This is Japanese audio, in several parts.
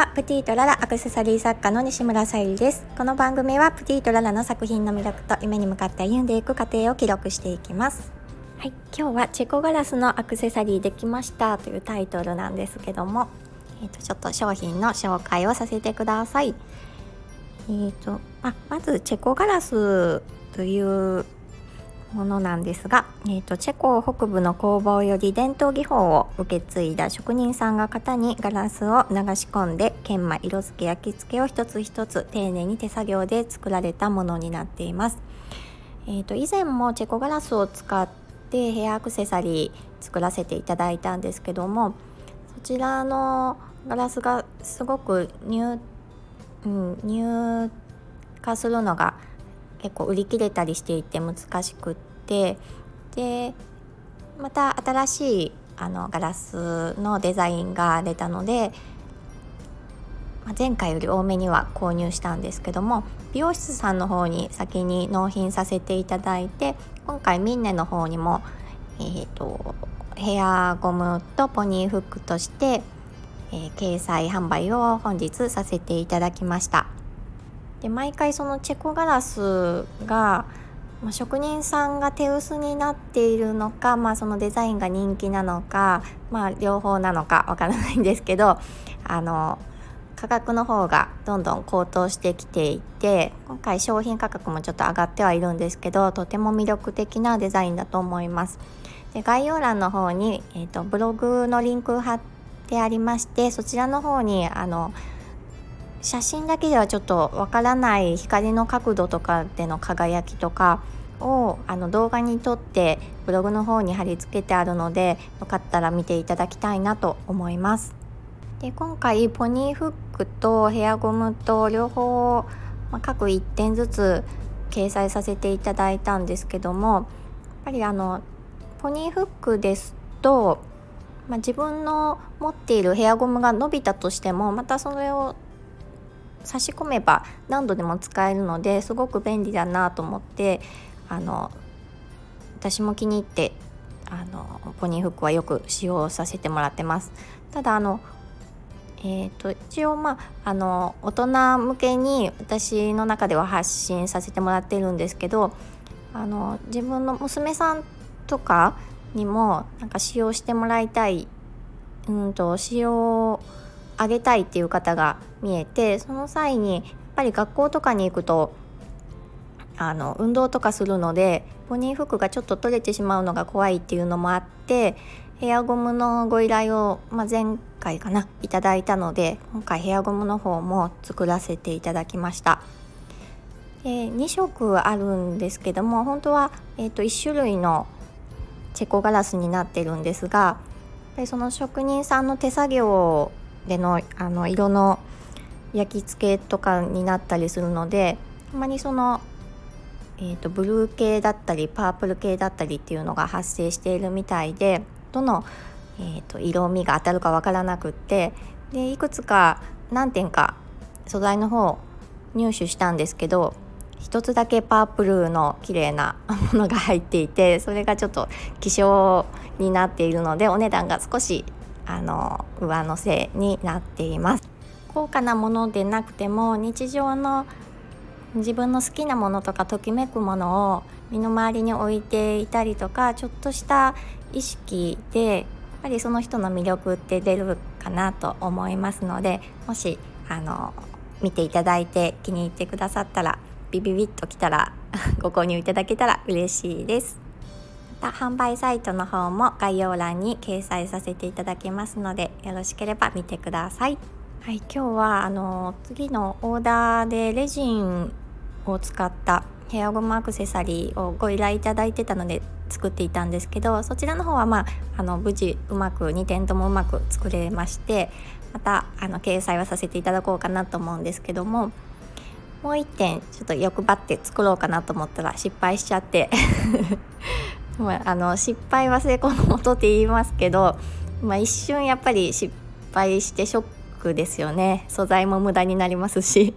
はプティートララアクセサリー作家の西村さゆりです。この番組はプティートララの作品の魅力と夢に向かって歩んでいく過程を記録していきます。はい今日はチェコガラスのアクセサリーできましたというタイトルなんですけどもえーと、ちょっと商品の紹介をさせてください。えーとあまずチェコガラスというものなんですが、えーと、チェコ北部の工房より伝統技法を受け継いだ職人さんが型にガラスを流し込んで研磨色付け焼き付けを一つ一つ丁寧に手作業で作られたものになっています。えーと、以前もチェコガラスを使ってヘアアクセサリー作らせていただいたんですけどもそちらのガラスがすごく入,、うん、入荷するのが結構売り切れたりしていて難しくってでまた新しいあのガラスのデザインが出たので、まあ、前回より多めには購入したんですけども美容室さんの方に先に納品させていただいて今回ミンネの方にも、えーと、ヘアゴムとポニーフックとして、えー、掲載販売を本日させていただきました。で毎回そのチェコガラスが、まあ、職人さんが手薄になっているのか、まあ、そのデザインが人気なのか、まあ、両方なのかわからないんですけどあの価格の方がどんどん高騰してきていて今回商品価格もちょっと上がってはいるんですけどとても魅力的なデザインだと思います。で概要欄の方に、えーとブログのリンク貼ってありましてそちらの方にあの写真だけではちょっとわからない光の角度とかでの輝きとかをあの動画に撮ってブログの方に貼り付けてあるのでよかったら見ていただきたいなと思います。で今回ポニーフックとヘアゴムと両方、まあ、各1点ずつ掲載させていただいたんですけどもやっぱりあのポニーフックですと、まあ、自分の持っているヘアゴムが伸びたとしてもまたそれを差し込めば何度でも使えるのですごく便利だなと思ってあの私も気に入ってあのポニーフックはよく使用させてもらってます。ただあのえーと、一応まああの大人向けに私の中では発信させてもらってるんですけどあの自分の娘さんとかにもなんか使用してもらいたいうんと使用あげたいっていう方が見えてその際にやっぱり学校とかに行くとあの運動とかするのでポニー服がちょっと取れてしまうのが怖いっていうのもあってヘアゴムのご依頼を、まあ、前回かないただいたので今回ヘアゴムの方も作らせていただきました。で2色あるんですけども本当は、えーと、1種類のチェコガラスになってるんですがやっぱりその職人さんの手作業でのあの色の焼き付けとかになったりするのでたまにその、えーと、ブルー系だったりパープル系だったりっていうのが発生しているみたいでどの、えーと、色味が当たるかわからなくってでいくつか何点か素材の方入手したんですけど一つだけパープルの綺麗な ものが入っていてそれがちょっと希少になっているのでお値段が少しあの上乗せになっています高価なものでなくても日常の自分の好きなものとかときめくものを身の回りに置いていたりとかちょっとした意識でやっぱりその人の魅力って出るかなと思いますのでもしあの見ていただいて気に入ってくださったらビビビッときたら ご購入いただけたら嬉しいです。た販売サイトの方も概要欄に掲載させていただきますのでよろしければ見てください。はい、今日はあの次のオーダーでレジンを使ったヘアゴムアクセサリーをご依頼いただいてたので作っていたんですけどそちらの方は、まあ、あの無事うまく2点ともうまく作れましてまたあの掲載はさせていただこうかなと思うんですけどももう1点ちょっと欲張って作ろうかなと思ったら失敗しちゃってまあ、あの失敗は成功のもとって言いますけど、まあ、一瞬やっぱり失敗してショックですよね。素材も無駄になりますし。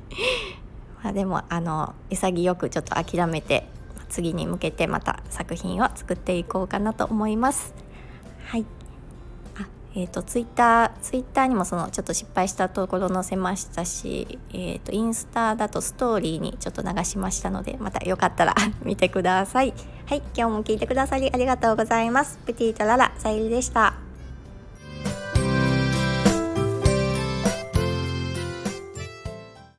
までもあの潔くちょっと諦めて次に向けてまた作品を作っていこうかなと思います。はい。えーと、ツイッターツイッターにもそのちょっと失敗したところ載せましたし、えーと、インスタだとストーリーにちょっと流しましたのでまたよかったら 見てください。はい今日も聞いてくださりありがとうございます。プティとララさゆりでした。